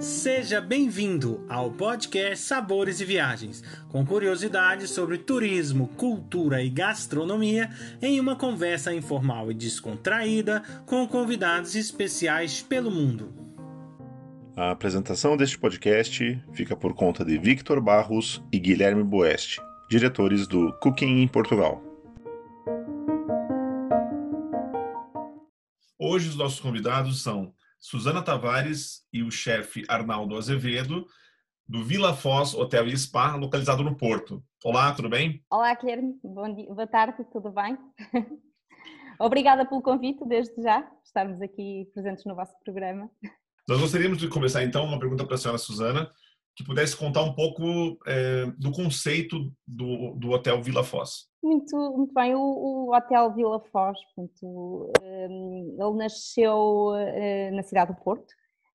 Seja bem-vindo ao podcast Sabores e Viagens, com curiosidades sobre turismo, cultura e gastronomia, em uma conversa informal e descontraída com convidados especiais pelo mundo. A apresentação deste podcast fica por conta de Victor Barros e Guilherme Boeste, diretores do Cooking em Portugal. Hoje os nossos convidados são Suzana Tavares e o chefe Arnaldo Azevedo, do Vila Foz Hotel e Spa, localizado no Porto. Olá, tudo bem? Olá, Guilherme. Bom dia, boa tarde, tudo bem? Obrigada pelo convite, desde já, estarmos aqui presentes no vosso programa. Nós gostaríamos de começar então uma pergunta para a senhora Suzana, que pudesse contar um pouco é, do conceito do, do Hotel Vila Foz. Muito, muito bem, o, o Hotel Vila Foz, um, ele nasceu uh, na cidade do Porto,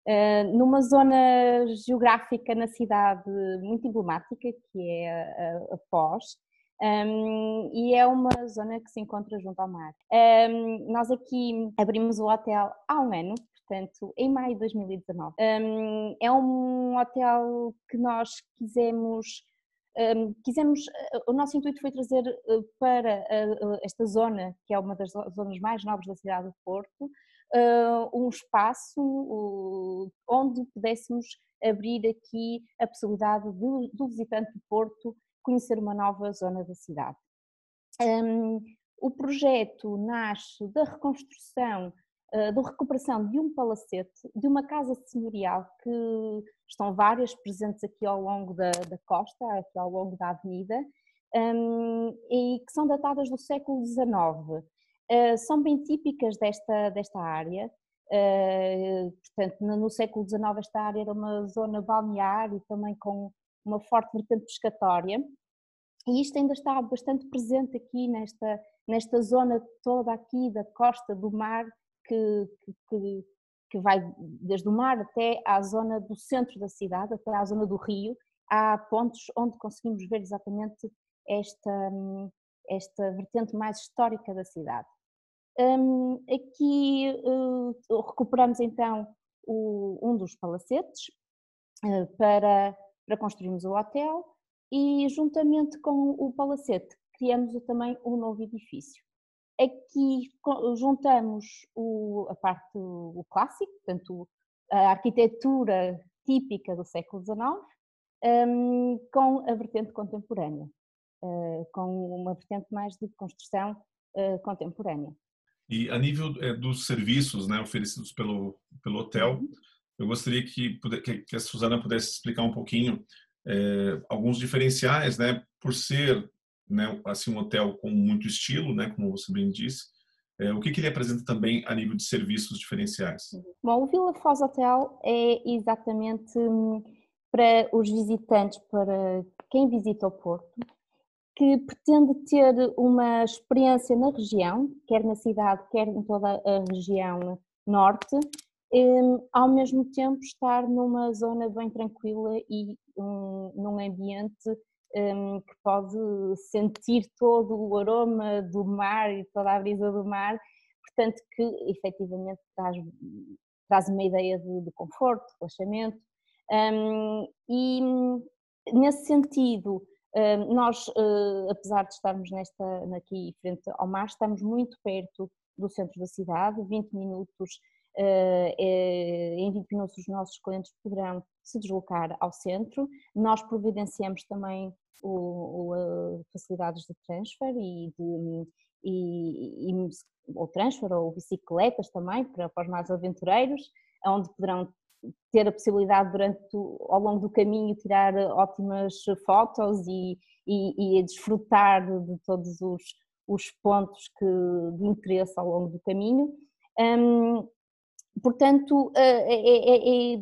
uh, numa zona geográfica na cidade muito emblemática, que é a, a Foz, um, e é uma zona que se encontra junto ao mar. Um, nós aqui abrimos o hotel há um ano, portanto, em maio de 2019. Um, é um hotel que nós quisemos. Um, quisemos, o nosso intuito foi trazer uh, para uh, esta zona, que é uma das zonas mais nobres da cidade do Porto, um espaço onde pudéssemos abrir aqui a possibilidade do, do visitante do Porto conhecer uma nova zona da cidade. Um, o projeto nasce da reconstrução da recuperação de um palacete, de uma casa senhorial que estão várias presentes aqui ao longo da, da costa, aqui ao longo da avenida, um, e que são datadas do século XIX. Uh, eh, são bem típicas desta, desta área, uh, portanto, no, no século XIX esta área era uma zona balnear e também com uma forte vertente pescatória, e isto ainda está bastante presente aqui nesta, nesta zona toda aqui da costa do mar, que, que, que vai desde o mar até à zona do centro da cidade, até à zona do rio. Há pontos onde conseguimos ver exatamente esta, esta vertente mais histórica da cidade. Um, aqui uh, recuperamos então o, um dos palacetes uh, para, para construirmos o hotel e juntamente com o palacete criamos também um novo edifício. Aqui juntamos o, a parte o clássico, portanto, a arquitetura típica do século XIX, um, com a vertente contemporânea, uh, com uma vertente mais de construção uh, contemporânea. E a nível é, dos serviços né, oferecidos pelo, pelo hotel, uhum. eu gostaria que, que, a Suzana pudesse explicar um pouquinho é, alguns diferenciais, né, por ser né, assim um hotel com muito estilo, né, como você bem disse. É, o que, que ele apresenta também a nível de serviços diferenciais? Bom, o Vila Foz Hotel é exatamente hum, para os visitantes, para quem visita o Porto, que pretende ter uma experiência na região, quer na cidade, quer em toda a região norte, hum, ao mesmo tempo estar numa zona bem tranquila e um, num ambiente um, que pode sentir todo o aroma do mar e toda a brisa do mar, portanto que efetivamente traz, traz uma ideia de, de conforto, relaxamento um, e nesse sentido nós, uh, apesar de estarmos nesta, aqui frente ao mar, estamos muito perto do centro da cidade, 20 minutos eh, eh, em 20 minutos os nossos clientes poderão se deslocar ao centro. Nós providenciamos também o, o facilidades de transfer e de e, e, ou transfer ou bicicletas também para, para os mais aventureiros, onde poderão ter a possibilidade durante ao longo do caminho tirar ótimas fotos e, e, e desfrutar de todos os, os pontos que, de interesse ao longo do caminho. Um, portanto, é, é, é,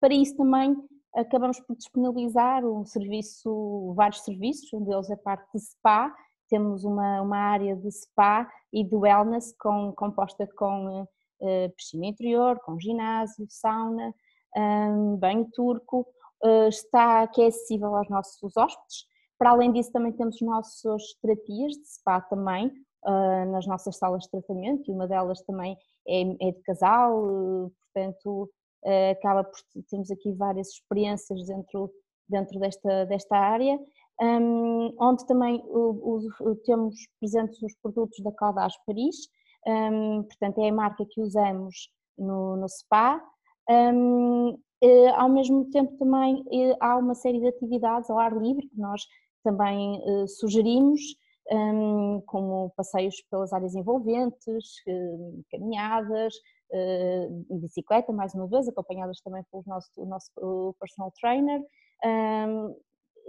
para isso também acabamos por disponibilizar um serviço, vários serviços, um deles é parte de spa, temos uma, uma área de spa e de wellness com, composta com uh, piscina interior, com ginásio, sauna, um, banho turco, uh, está, que é acessível aos nossos hóspedes. Para além disso também temos nossas terapias de spa também, uh, nas nossas salas de tratamento e uma delas também é, é de casal, portanto acaba por temos aqui várias experiências dentro, dentro desta, desta área, um, onde também o, o, temos presentes os produtos da Caldas Paris, um, portanto é a marca que usamos no, no SPA. Um, ao mesmo tempo também há uma série de atividades ao ar livre que nós também sugerimos, como passeios pelas áreas envolventes, caminhadas, uh, bicicleta, mais uma vez, acompanhadas também pelo nosso, nosso personal trainer,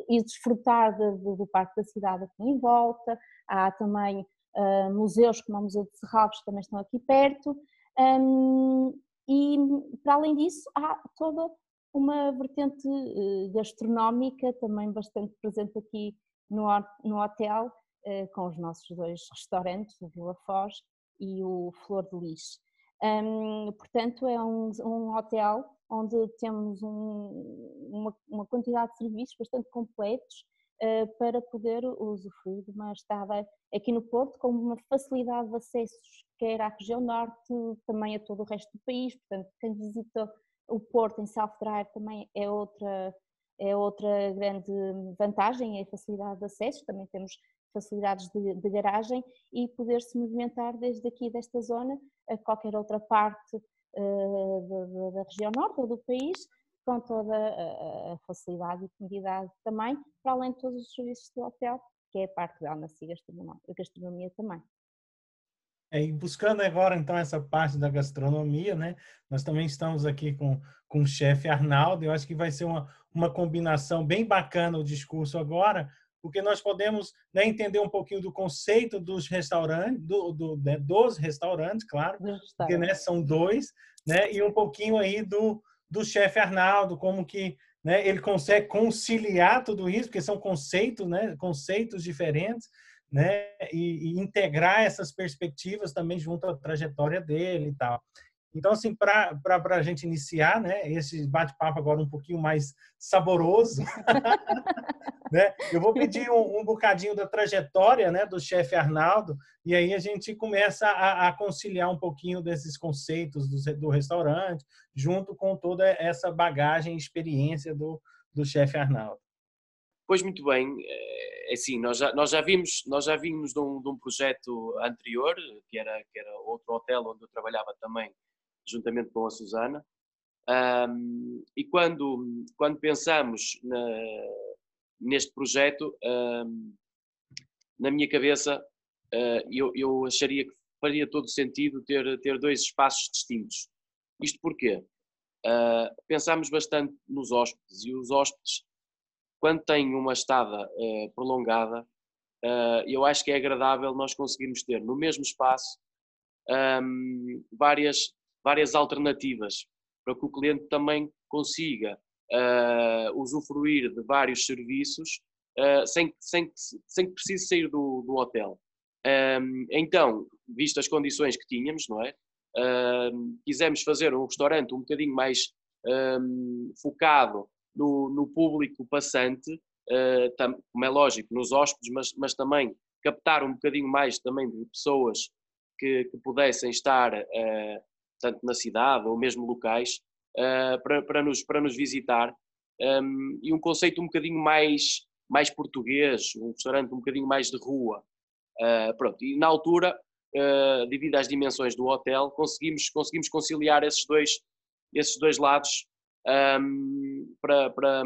e desfrutar de, de, do Parque da Cidade aqui em volta. Há também uh, museus como o Museu de Serralves que também estão aqui perto. Um, e para além disso, há toda uma vertente uh, gastronómica também bastante presente aqui no, no hotel, uh, com os nossos dois restaurantes, o Vila Foz e o Flor de Lis. Um, portanto, é um, um hotel onde temos um, uma, uma, quantidade de serviços bastante completos uh, para poder usufruir de uma estada aqui no Porto com uma facilidade de acessos quer à região norte, também a todo o resto do país, portanto quem visita o Porto em South Drive também é outra, é outra grande vantagem, é a facilidade de acesso, também temos facilidades de, de garagem e poder se movimentar desde aqui desta zona a qualquer outra parte uh, da, região norte ou do país, com toda a, a facilidade e comodidade também, para além de todos os serviços do hotel, que é a parte da wellness e gastronomia, gastronomia também. É, e buscando agora então essa parte da gastronomia, né? Nós também estamos aqui com, com o chefe Arnaldo. Eu acho que vai ser uma, uma combinação bem bacana o discurso agora, porque nós podemos né, entender um pouquinho do conceito dos restaurantes, do, do né, dos restaurantes, claro, porque né, são dois, né, e um pouquinho aí do, do chefe Arnaldo, como que né, ele consegue conciliar tudo isso, porque são conceitos, né, conceitos diferentes, né, e, e integrar essas perspectivas também junto à trajetória dele e tal. Então, assim, para a gente iniciar, né, esse bate-papo agora um pouquinho mais saboroso, né, eu vou pedir um, um, bocadinho da trajetória, né, do chefe Arnaldo, e aí a gente começa a, a conciliar um pouquinho desses conceitos do, do, restaurante, junto com toda essa bagagem e experiência do, do chefe Arnaldo. Pois muito bem, é assim, nós já, nós já vimos, nós já vimos de um, de um projeto anterior, que era, que era outro hotel onde eu trabalhava também juntamente com a Susana. Um, e quando, quando pensamos na, neste projeto, um, na minha cabeça, uh, eu, eu acharia que faria todo sentido ter, ter dois espaços distintos. Isto porquê? Uh, pensámos bastante nos hóspedes e os hóspedes, quando têm uma estada uh, prolongada, eu acho que é agradável nós conseguirmos ter no mesmo espaço um, várias várias alternativas para que o cliente também consiga uh, usufruir de vários serviços uh, sem, sem, sem que precise sair do, do hotel. Um, então, visto as condições que tínhamos, não é? Uh, quisemos fazer um restaurante um bocadinho mais um, focado no, no, público passante, tam, como é lógico, nos hóspedes, mas, mas também captar um bocadinho mais também de pessoas que, que pudessem estar uh, tanto na cidade ou mesmo locais, uh, para, para, nos, para nos visitar. Um, e um conceito um bocadinho mais, mais português, um restaurante um bocadinho mais de rua. Uh, pronto, e na altura, uh, devido às dimensões do hotel, conseguimos, conseguimos conciliar esses dois, esses dois lados um, para, para,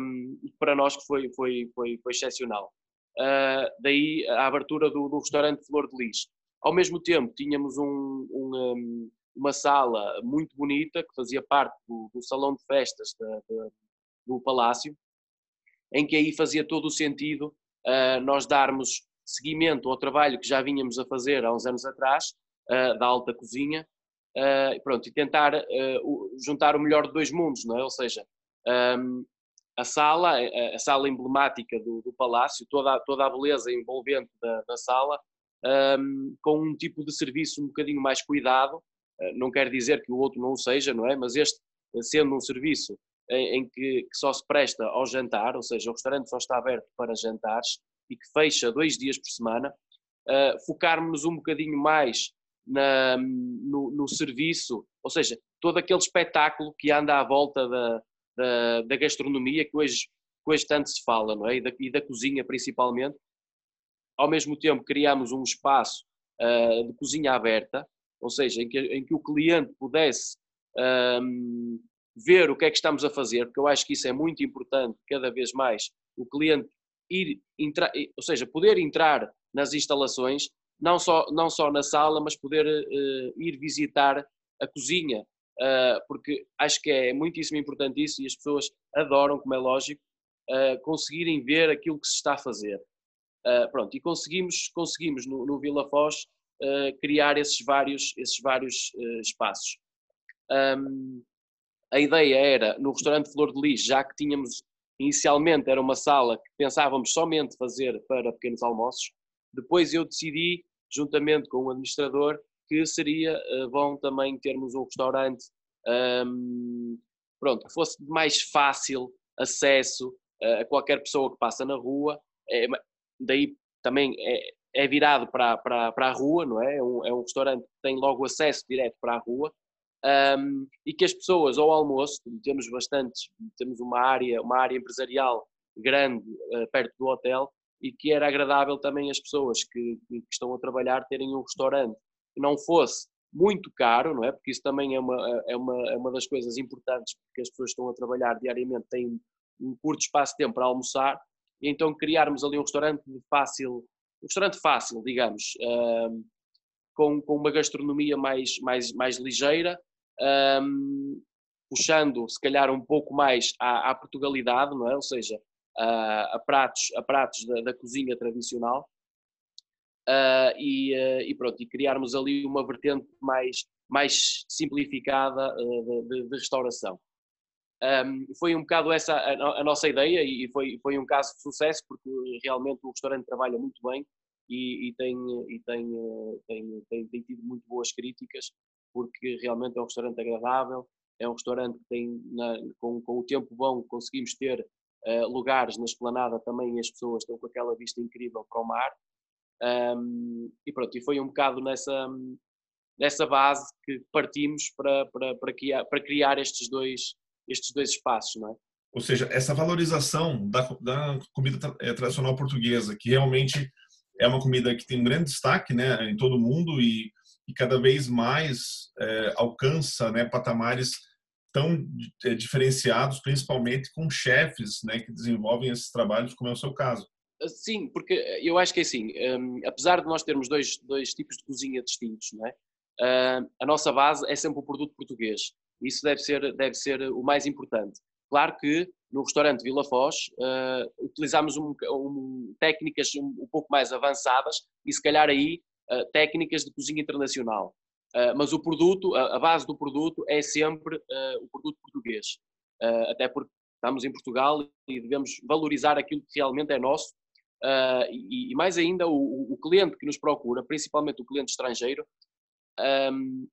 para nós que foi, foi, foi, foi excepcional. Uh, daí a abertura do, do restaurante Flor de Lis. Ao mesmo tempo, tínhamos um, um, uma sala muito bonita que fazia parte do, do salão de festas do Palácio, em que aí fazia todo o sentido uh, nós darmos seguimento ao trabalho que já vínhamos a fazer há uns anos atrás, uh, da alta cozinha, uh, pronto, e tentar juntar o melhor de dois mundos, não é? Ou seja, um, a sala, a, a, sala emblemática do, do, Palácio, toda, toda a beleza envolvente da, da sala, um, com um tipo de serviço um bocadinho mais cuidado, não quer dizer que o outro não o seja, não é? Mas este, eh, sendo um serviço em, em que, que, só se presta ao jantar, ou seja, o restaurante só está aberto para jantares e que fecha dois dias por semana, uh, focarmos um bocadinho mais na, no, no, serviço, ou seja, todo aquele espetáculo que anda à volta da, da, da gastronomia que hoje, que hoje tanto se fala, não é? E da, e da cozinha principalmente. Ao mesmo tempo, criamos um espaço uh, de cozinha aberta, ou seja, em que, em que o cliente pudesse um, ver o que é que estamos a fazer, porque eu acho que isso é muito importante, cada vez mais, o cliente ir, entrar, ou seja, poder entrar nas instalações, não só, não só na sala, mas poder uh, ir visitar a cozinha, uh, porque acho que é muitíssimo importante isso e as pessoas adoram, como é lógico, uh, conseguirem ver aquilo que se está a fazer. pronto, e conseguimos, conseguimos no, no Vila Foz criar esses vários, esses vários espaços. Um, a ideia era, no restaurante Flor de Lis, já que tínhamos inicialmente era uma sala que pensávamos somente fazer para pequenos almoços, depois eu decidi, juntamente com o administrador, que seria uh, bom também termos um restaurante um, pronto, que fosse mais fácil acesso a qualquer pessoa que passa na rua. É, daí também é, é virado para, para, para a rua, não é? É um, é um restaurante que tem logo acesso direto para a rua um, e que as pessoas ao almoço, temos bastantes, temos uma área, uma área empresarial grande uh, perto do hotel e que era agradável também as pessoas que, que, estão a trabalhar terem um restaurante que não fosse muito caro, não é? Porque isso também é uma, é uma, é uma das coisas importantes, porque as pessoas estão a trabalhar diariamente, têm um curto espaço de tempo para almoçar, e então criarmos ali um restaurante fácil, um restaurante fácil, digamos, com, com uma gastronomia mais, mais, mais ligeira, um, puxando se calhar um pouco mais à, à Portugalidade, não é? Ou seja, a, a pratos, a pratos da, da cozinha tradicional. Uh, e, uh, e, pronto, e criarmos ali uma vertente mais, mais simplificada uh, de, de, restauração. Um, foi um bocado essa a, a, nossa ideia e foi, foi um caso de sucesso porque realmente o restaurante trabalha muito bem e, e, tem, e tem, tem, tem, tem, tido muito boas críticas porque realmente é um restaurante agradável, é um restaurante que tem, na, com, com, o tempo bom, conseguimos ter uh, lugares na esplanada também e as pessoas estão com aquela vista incrível para o mar. Um, e pronto, e foi um bocado nessa, nessa base que partimos para, para, para, criar, para criar estes dois, estes dois espaços, não é? Ou seja, essa valorização da, da comida eh, tradicional portuguesa, que realmente é uma comida que tem um grande destaque né, em todo o mundo e e cada vez mais é, alcança né, patamares tão é, diferenciados, principalmente com chefes né, que desenvolvem esses trabalhos, como é o seu caso. Ah, sim, porque eu acho que é assim, um, apesar de nós termos dois, dois tipos de cozinha distintos, não é? Uh, a nossa base é sempre o produto português. Isso deve ser, deve ser o mais importante. Claro que no restaurante Vila Foz uh, utilizamos um, um, técnicas um, um, pouco mais avançadas e se calhar aí uh, técnicas de cozinha internacional. Uh, mas o produto, a, a, base do produto é sempre o produto português. até porque estamos em Portugal e devemos valorizar aquilo que realmente é nosso. E, e, mais ainda, o, o, cliente que nos procura, principalmente o cliente estrangeiro, ehm,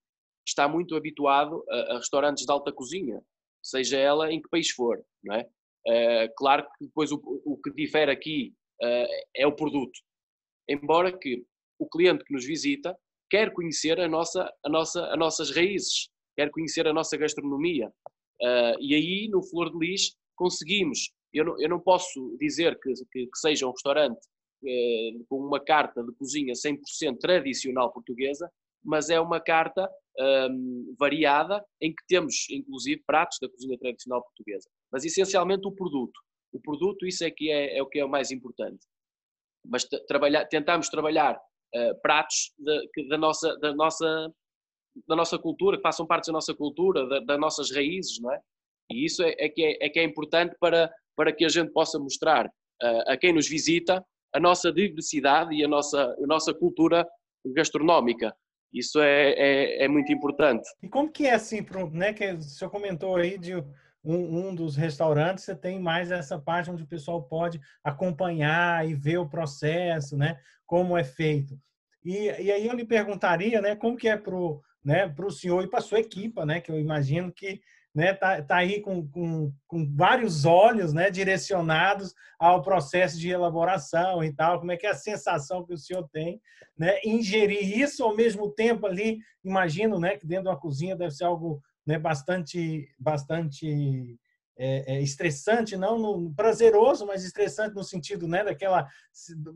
está muito habituado a, a, restaurantes de alta cozinha, seja ela em que país for. Não é? claro que depois o, o que difere aqui é o produto. Embora que o cliente que nos visita quer conhecer a nossa, a nossa, as nossas raízes, quer conhecer a nossa gastronomia. Uh, e aí, no Flor de Lis, conseguimos. Eu não, eu não posso dizer que, que, que seja um restaurante uh, com uma carta de cozinha 100% tradicional portuguesa, mas é uma carta um, variada em que temos, inclusive, pratos da cozinha tradicional portuguesa. Mas essencialmente o produto. O produto, isso é que é, é o que é o mais importante. Mas trabalhar, tentamos trabalhar uh, pratos de, da, nossa, da, nossa, da nossa cultura, que façam parte da nossa cultura, da, das nossas raízes, não é? E isso é, é, que, é, é que é importante para, para que a gente possa mostrar uh, a quem nos visita a nossa diversidade e a nossa, a nossa cultura gastronómica. Isso é, é, é, muito importante. E como que é assim, né, que o senhor comentou aí de um, um, dos restaurantes, você tem mais essa parte onde o pessoal pode acompanhar e ver o processo, né, como é feito. E, e aí eu lhe perguntaria, né, como que é para o né, o senhor e para sua equipa, né, que eu imagino que né? Tá, tá aí com, com, com vários olhos, né? Direcionados ao processo de elaboração e tal. Como é que é a sensação que o senhor tem, né? Ingerir isso ao mesmo tempo ali, imagino, né? Que dentro de uma cozinha deve ser algo, né? Bastante, bastante é, é estressante, não no, prazeroso, mas estressante no sentido, né? Daquela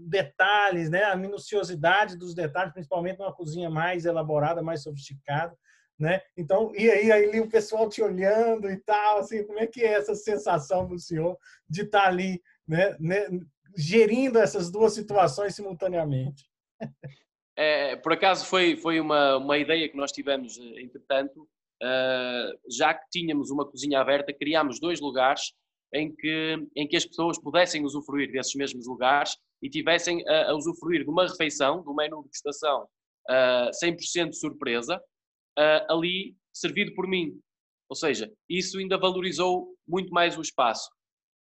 detalhes, né? A minuciosidade dos detalhes, principalmente numa cozinha mais elaborada, mais sofisticada né? Então, e aí, aí o pessoal te olhando e tal, assim, como é que é essa sensação do senhor de estar ali, né, né gerindo essas duas situações simultaneamente? É, por acaso foi, foi uma, uma ideia que nós tivemos, eh, entretanto, uh, já que tínhamos uma cozinha aberta, criámos dois lugares em que, em que as pessoas pudessem usufruir desses mesmos lugares e tivessem a, a usufruir de uma refeição, de um de degustação uh, 100% surpresa, uh, ali servido por mim. Ou seja, isso ainda valorizou muito mais o espaço.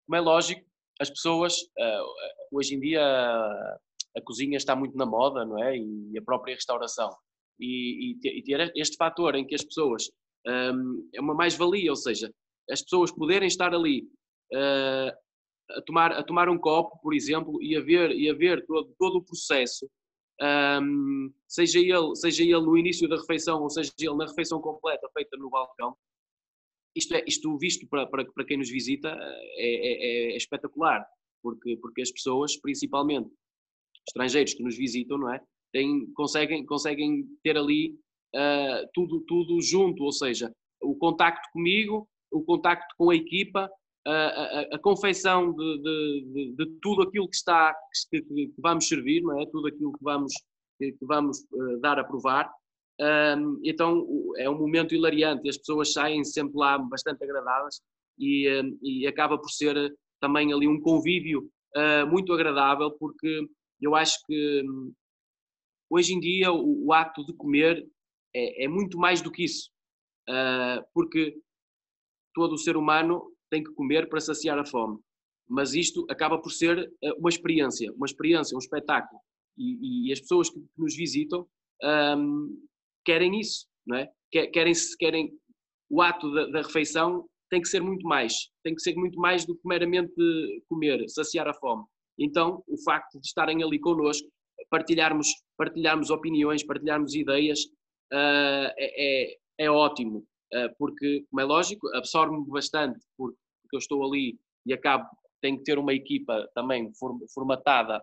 Como é lógico, as pessoas, uh, hoje em dia, a, cozinha está muito na moda, não é? E a própria restauração. E, e, e ter este fator em que as pessoas um, é uma mais-valia, ou seja, as pessoas poderem estar ali uh, a, tomar, a tomar um copo, por exemplo, e a ver, e a ver todo, todo o processo um, seja, ele, seja ele no início da refeição ou seja ele na refeição completa feita no balcão, isto, é, isto visto para, para, para quem nos visita é, é, é, espetacular, porque, porque as pessoas, principalmente estrangeiros que nos visitam, não é? Têm, conseguem, conseguem ter ali uh, tudo, tudo junto, ou seja, o contacto comigo, o contacto com a equipa, a, a, a confeição de, de, de, de, tudo aquilo que está que, que, vamos servir, não é? Tudo aquilo que vamos que, vamos uh, dar a provar. Um, então é um momento hilariante. As pessoas saem sempre lá bastante agradadas e, um, e acaba por ser também ali um convívio uh, muito agradável, porque eu acho que um, hoje em dia o, o, ato de comer é, é muito mais do que isso, uh, porque todo o ser humano tem que comer para saciar a fome. Mas isto acaba por ser eh, uma experiência, uma experiência, um espetáculo. E, e as pessoas que, nos visitam um, querem isso, não é? Querem, querem o ato da, da, refeição tem que ser muito mais, tem que ser muito mais do que meramente comer, saciar a fome. Então, o facto de estarem ali connosco, partilharmos, partilharmos opiniões, partilharmos ideias, uh, é, é, ótimo, uh, porque, como é lógico, absorve-me bastante, porque eu estou ali e acabo, tenho que ter uma equipa também formatada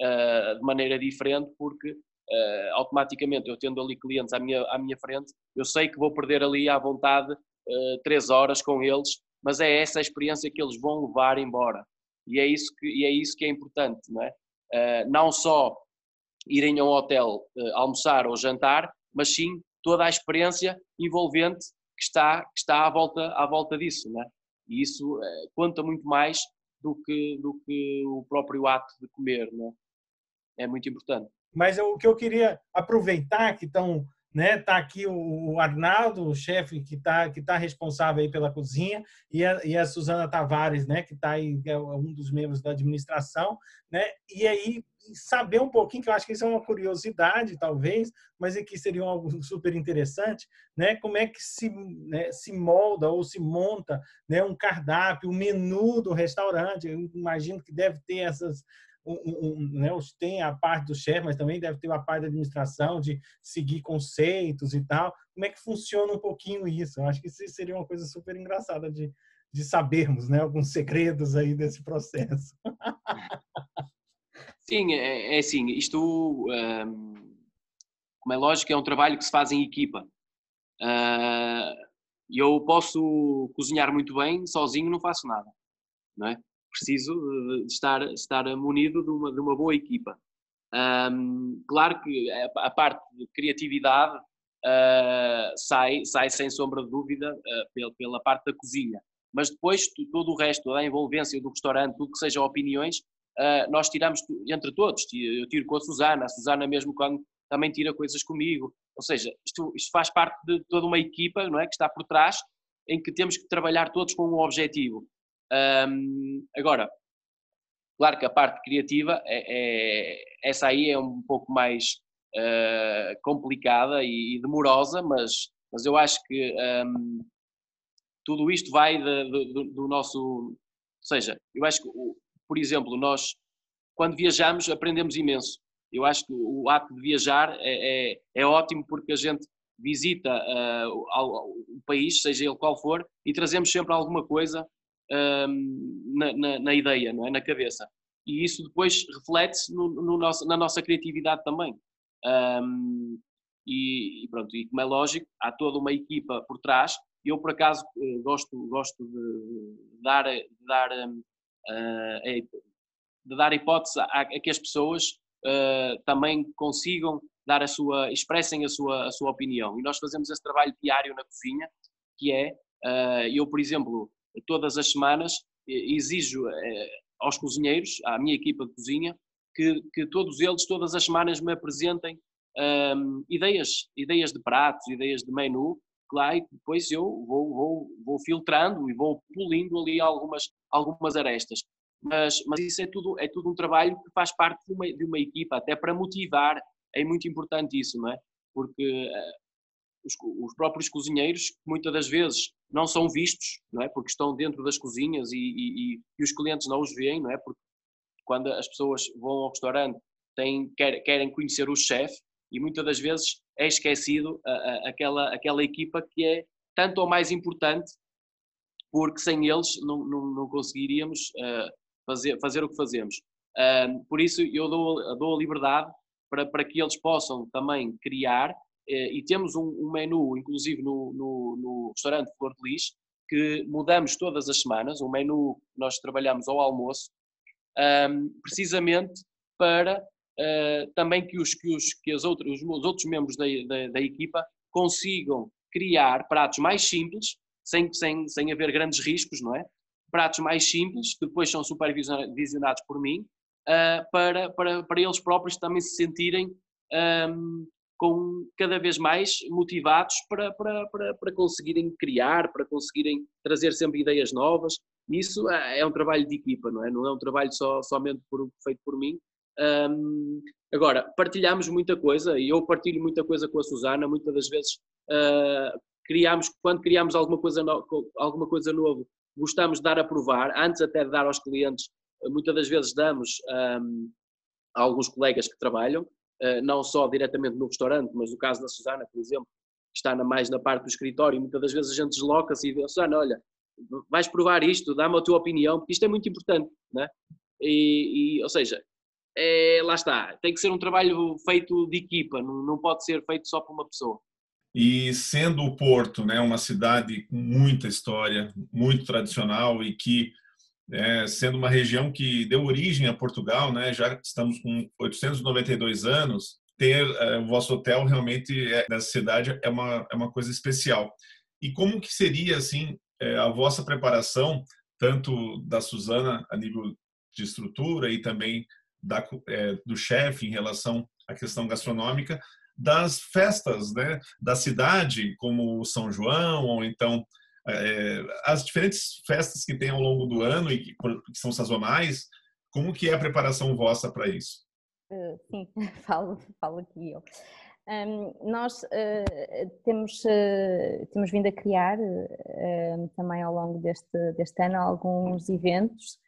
uh, de maneira diferente, porque uh, automaticamente eu tendo ali clientes à minha, à minha frente, eu sei que vou perder ali à vontade uh, três horas com eles, mas é essa a experiência que eles vão levar embora. E é isso que, e é, isso que é importante, não é? não só irem a um hotel almoçar ou jantar, mas sim toda a experiência envolvente que está, que está à, volta, à volta disso. Não é? E isso é, conta muito mais do que, do que o próprio ato de comer, né? é muito importante. Mas o que eu queria aproveitar que estão né? Tá aqui o Arnaldo, o chefe que está que tá responsável aí pela cozinha e a, e a Suzana Tavares, né? Que está aí é um dos membros da administração, né? E aí saber um pouquinho, que eu acho que isso é uma curiosidade, talvez, mas aqui seria algo super interessante, né? Como é que se, né, se molda ou se monta né, um cardápio, um menu do restaurante? Eu imagino que deve ter essas um, um, né, tem a parte do chefe, mas também deve ter a parte da administração, de seguir conceitos e tal. Como é que funciona um pouquinho isso? Eu acho que isso seria uma coisa super engraçada de, de sabermos, né? Alguns segredos aí desse processo. Sim, é, é assim, isto, um, como é lógico, é um trabalho que se faz em equipa. Uh, eu posso cozinhar muito bem, sozinho não faço nada, não é? Preciso de estar, estar munido de uma, de uma boa equipa. Um, claro que a, a, parte de criatividade uh, sai, sai sem sombra de dúvida uh, pela, pela parte da cozinha, mas depois todo o resto, a envolvência do restaurante, tudo que seja opiniões, uh, nós tiramos entre todos. Eu tiro com a Susana, a Susana mesmo quando também tira coisas comigo. Ou seja, isto, isto faz parte de toda uma equipa não é, que está por trás, em que temos que trabalhar todos com um objetivo. Um, agora, claro que a parte criativa, é, é, essa aí é um pouco mais uh, complicada e, e, demorosa, mas, mas eu acho que um, tudo isto vai de, de, do, do nosso. Ou seja, eu acho que, por exemplo, nós, quando viajamos, aprendemos imenso. Eu acho que o ato de viajar é, é, é ótimo porque a gente visita uh, o, o, país, seja ele qual for, e trazemos sempre alguma coisa uh, na, na, na, ideia, não é? na cabeça. E isso depois reflete-se no, no na nossa criatividade também. Um, e, e, pronto, e como é lógico, há toda uma equipa por trás. Eu, por acaso, eh, gosto, gosto de dar, de dar, uh, de dar hipótese a, a que as pessoas uh, também consigam dar a sua, expressem a sua, a sua opinião. E nós fazemos esse trabalho diário na cozinha, que é, uh, eu, por exemplo, todas as semanas exijo aos cozinheiros, à minha equipa de cozinha, que, que todos eles, todas as semanas, me apresentem um, ideias, ideias de pratos, ideias de menu, claro, e depois eu vou, vou, vou filtrando e vou polindo ali algumas, algumas arestas. Mas, mas isso é tudo, é tudo um trabalho que faz parte de uma, de uma equipa, até para motivar, é muito importante isso, não é? Porque uh, os, os, próprios cozinheiros, muitas das vezes, não são vistos, não é? Porque estão dentro das cozinhas e, e, e os clientes não os veem, não é? Porque quando as pessoas vão ao restaurante têm, querem conhecer o chefe, e muitas das vezes é esquecido a, a, aquela, aquela equipa que é tanto ou mais importante, porque sem eles não, não, não conseguiríamos uh, fazer, fazer o que fazemos. Uh, por isso eu dou, dou a liberdade para, para que eles possam também criar, e temos um, um, menu, inclusive no, no, no restaurante Flor de Lis, que mudamos todas as semanas, um menu que nós trabalhamos ao almoço, um, precisamente para uh, também que, os, que, os, que as outras, os outros membros da, da, da, equipa consigam criar pratos mais simples, sem, sem, sem haver grandes riscos, não é? Pratos mais simples, que depois são supervisionados por mim, uh, para, para, para eles próprios também se sentirem um, com cada vez mais motivados para, para, para, para conseguirem criar, para conseguirem trazer sempre ideias novas. Isso é, é um trabalho de equipa, não é? Não é um trabalho só, somente por, feito por mim, um, agora, partilhamos muita coisa e eu partilho muita coisa com a Susana. Muitas das vezes, uh, criamos, quando criamos alguma coisa, no, alguma coisa novo, gostamos de dar a provar, antes até de dar aos clientes. Muitas das vezes damos um, a alguns colegas que trabalham, não só diretamente no restaurante, mas no caso da Susana, por exemplo, que está mais na parte do escritório, muitas das vezes a gente desloca-se e diz, Susana, olha, vais provar isto, dá-me a tua opinião, porque isto é muito importante, né? E, e, ou seja, é, lá está, tem que ser um trabalho feito de equipa, não, não pode ser feito só por uma pessoa. E sendo o Porto né, uma cidade com muita história, muito tradicional e que, é, sendo uma região que deu origem a Portugal, né, já estamos com 892 anos, ter é, o vosso hotel realmente é, nessa cidade é uma, é uma coisa especial. E como que seria assim é, a vossa preparação, tanto da Suzana a nível de estrutura e também da, é, do chefe em relação à questão gastronômica das festas né, da cidade, como São João, ou então é, as diferentes festas que tem ao longo do ano e que, que são sazonais, como que é a preparação vossa para isso? Uh, sim, falo, falo aqui eu. Um, nós uh, temos, uh, temos vindo a criar também ao longo deste, deste ano alguns eventos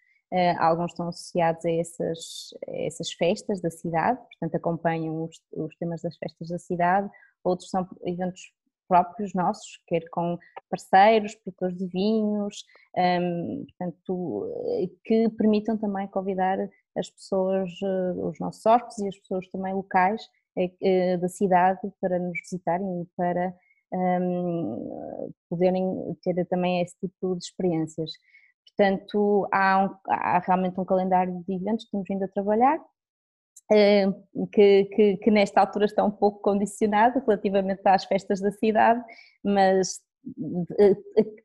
alguns estão associados a essas, a essas festas da cidade, portanto acompanham os, os, temas das festas da cidade, outros são eventos próprios nossos, quer com parceiros, produtores de vinhos, um, portanto, eh, que permitam também convidar as pessoas, uh, os nossos hóspedes e as pessoas também locais uh, da cidade para nos visitarem e para um, poderem ter também esse tipo de experiências. Portanto, há, um, há realmente um calendário de eventos que temos vindo a trabalhar, eh, que, que, que, nesta altura está um pouco condicionado relativamente às festas da cidade, mas eh,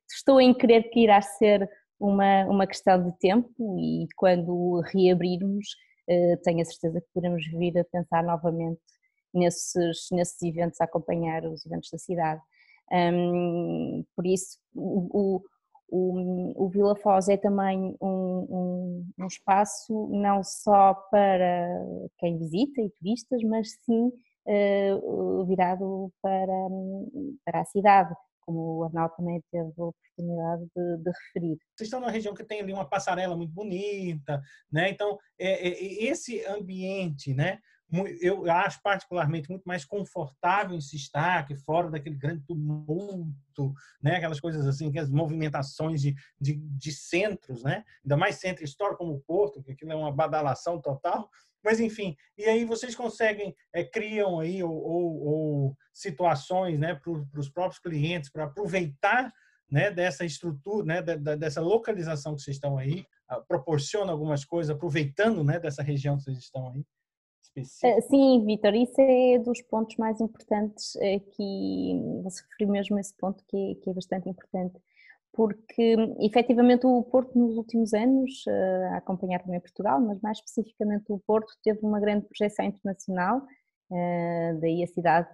estou em crer que irá ser uma, uma questão de tempo e quando reabrirmos eh, tenho a certeza que podemos vir a pensar novamente nesses, nesses eventos, a acompanhar os eventos da cidade. Por isso, o, o, o Vila Foz é também um, um, um, espaço não só para quem visita e turistas, mas sim uh, virado para, para a cidade, como o Arnaldo também teve a oportunidade de, de, referir. Vocês estão numa região que tem ali uma passarela muito bonita, né? Então, é, é, esse ambiente, né? Eu acho particularmente muito mais confortável em se estar aqui fora daquele grande tumulto, né? Aquelas coisas assim, aquelas movimentações de, de, de centros, né? Ainda mais centro histórico como o Porto, que aquilo é uma badalação total. Mas enfim, e aí vocês conseguem é, criam aí ou, ou, ou situações, né, para os próprios clientes para aproveitar né, dessa estrutura, né, dessa localização que vocês estão aí, proporciona algumas coisas, aproveitando né, dessa região que vocês estão aí. Eh, sim, Vitor, isso é dos pontos mais importantes eh, que você referiu mesmo esse ponto que, que é bastante importante, porque efetivamente o Porto nos últimos anos, eh, a acompanhar também Portugal, mas mais especificamente o Porto, teve uma grande projeção internacional, daí a cidade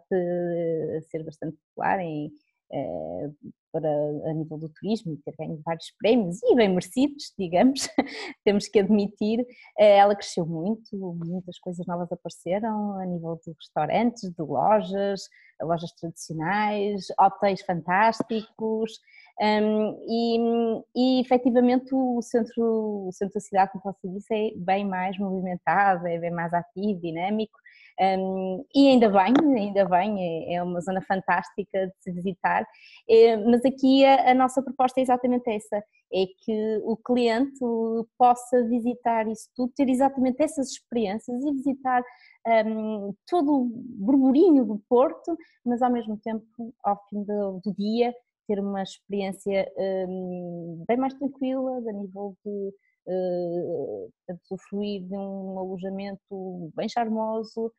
ser bastante popular em eh, para, a nível do turismo e ter ganho vários prémios e bem merecidos, digamos, temos que admitir. Eh, ela cresceu muito, muitas coisas novas apareceram a nível de restaurantes, de lojas, lojas tradicionais, hotéis fantásticos. Um, e, e efetivamente o centro, o centro da cidade, como você disse, é bem mais movimentado, é bem mais ativo, dinâmico um, e ainda bem, ainda bem, é, é, uma zona fantástica de se visitar, é, mas aqui a, a, nossa proposta é exatamente essa, é que o cliente possa visitar isso tudo, ter exatamente essas experiências e visitar um, todo o burburinho do Porto, mas ao mesmo tempo, ao fim do, do dia, ter uma experiência um, bem mais tranquila, a nível de uh, usufruir de um alojamento bem charmoso,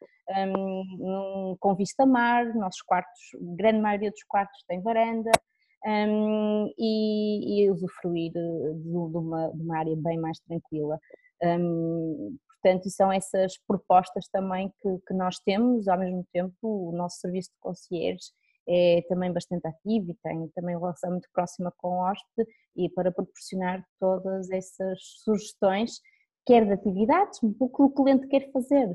um, com vista mar, nossos quartos, grande maioria dos quartos tem varanda, um, e, e, usufruir de, de, uma, de, uma, área bem mais tranquila. Um, portanto, são essas propostas também que, que, nós temos, ao mesmo tempo o nosso serviço de concierge é também bastante ativo e tem também relação muito próxima com o hóspede e para proporcionar todas essas sugestões, quer de atividades, o que o cliente quer fazer,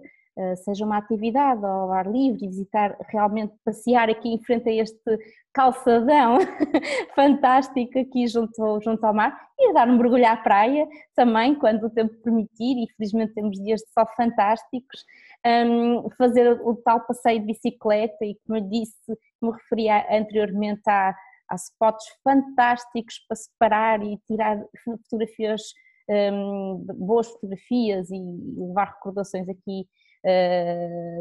seja uma atividade ao ar livre, visitar realmente, passear aqui em frente a este calçadão fantástico aqui junto, junto ao mar e dar um mergulho à praia também, quando o tempo permitir, e felizmente temos dias de sol fantásticos, um, fazer o tal passeio de bicicleta e como eu disse, me referia anteriormente a, a spots fantásticos para separar e tirar fotografias, um, boas fotografias e levar recordações aqui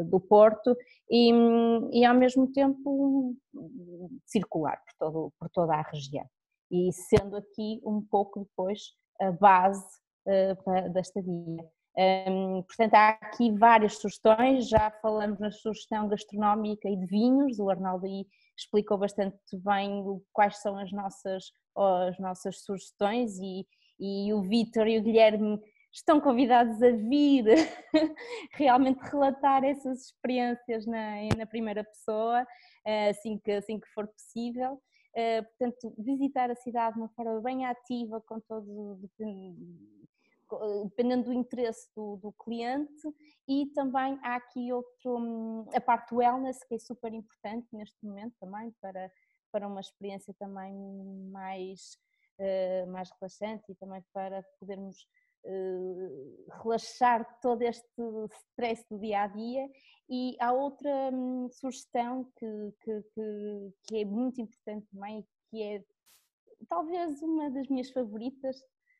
do Porto e, e, ao mesmo tempo circular por, todo, por toda a região. E sendo aqui um pouco depois a base uh, da estadia. Um, portanto, há aqui várias sugestões, já falamos na sugestão gastronómica e de vinhos, o Arnaldo aí explicou bastante bem quais são as nossas, as nossas sugestões e, e o Vítor e o Guilherme estão convidados a vir realmente relatar essas experiências na, na primeira pessoa, eh, assim que, assim que for possível. Uh, portanto, visitar a cidade de uma forma bem ativa, com todo, dependendo do interesse do, do, cliente e também há aqui outro, a parte do wellness que é super importante neste momento também para, para uma experiência também mais, uh, mais relaxante e também para podermos uh, relaxar todo este stress do dia a dia. E há outra hum, sugestão que, que, que, que é muito importante também que é talvez uma das minhas favoritas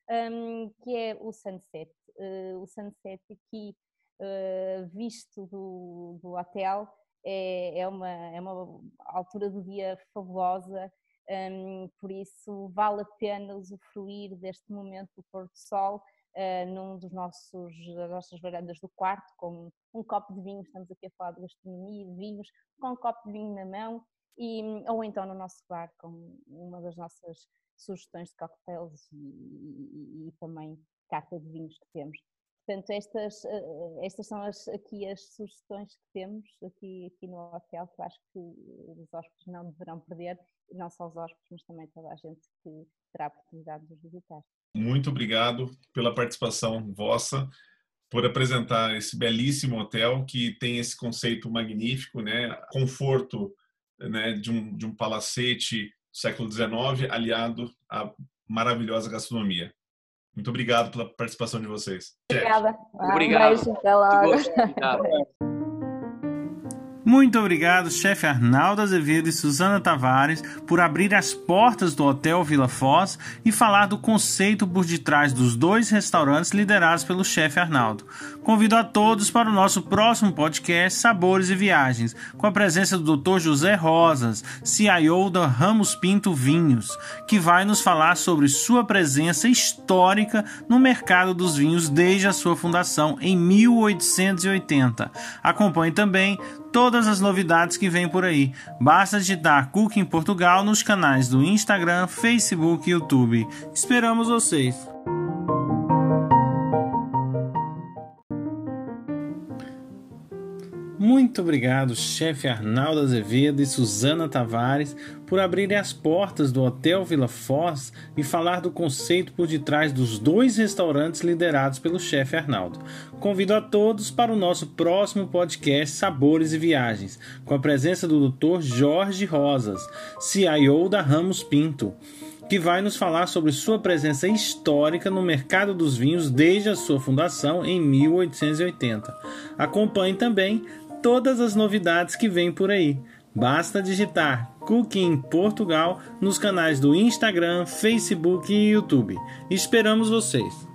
um, que é o sunset. Uh, o sunset aqui uh, visto do, do hotel é, é, uma, é uma altura do dia fabulosa, um, por isso vale a pena usufruir deste momento do pôr do sol uh, num dos nossos, das nossas varandas do quarto, com um copo de vinho, estamos aqui a falar de gastronomia, de vinhos, com um copo de vinho na mão, e, ou então no nosso bar, com uma das nossas sugestões de cocktails e, e, e, também carta de vinhos que temos. Portanto, estas, eh, estas são as, aqui as sugestões que temos aqui, aqui no hotel, que eu acho que os hóspedes não deverão perder, não só os hóspedes, mas também toda a gente que terá a oportunidade de os visitar. Muito obrigado pela participação vossa, por apresentar esse belíssimo hotel que tem esse conceito magnífico, né? Conforto né? de, um, de um palacete século XIX aliado à maravilhosa gastronomia. Muito obrigado pela participação de vocês. Obrigada. Obrigado. Um beijo, até logo. Muito obrigado, chefe Arnaldo Azevedo e Suzana Tavares, por abrir as portas do Hotel Vila Foz e falar do conceito por detrás dos dois restaurantes liderados pelo chefe Arnaldo. Convido a todos para o nosso próximo podcast Sabores e Viagens, com a presença do Dr. José Rosas, CIO da Ramos Pinto Vinhos, que vai nos falar sobre sua presença histórica no mercado dos vinhos desde a sua fundação em 1880. Acompanhe também todas as novidades que vêm por aí. Basta digitar Cook em Portugal nos canais do Instagram, Facebook e YouTube. Esperamos vocês! Muito obrigado, chefe Arnaldo Azevedo e Suzana Tavares, por abrirem as portas do Hotel Vila Foz e falar do conceito por detrás dos dois restaurantes liderados pelo chefe Arnaldo. Convido a todos para o nosso próximo podcast Sabores e Viagens, com a presença do Dr. Jorge Rosas, CIO da Ramos Pinto que vai nos falar sobre sua presença histórica no mercado dos vinhos desde a sua fundação em 1880. Acompanhe também todas as novidades que vêm por aí. Basta digitar Cooking Portugal nos canais do Instagram, Facebook e YouTube. Esperamos vocês!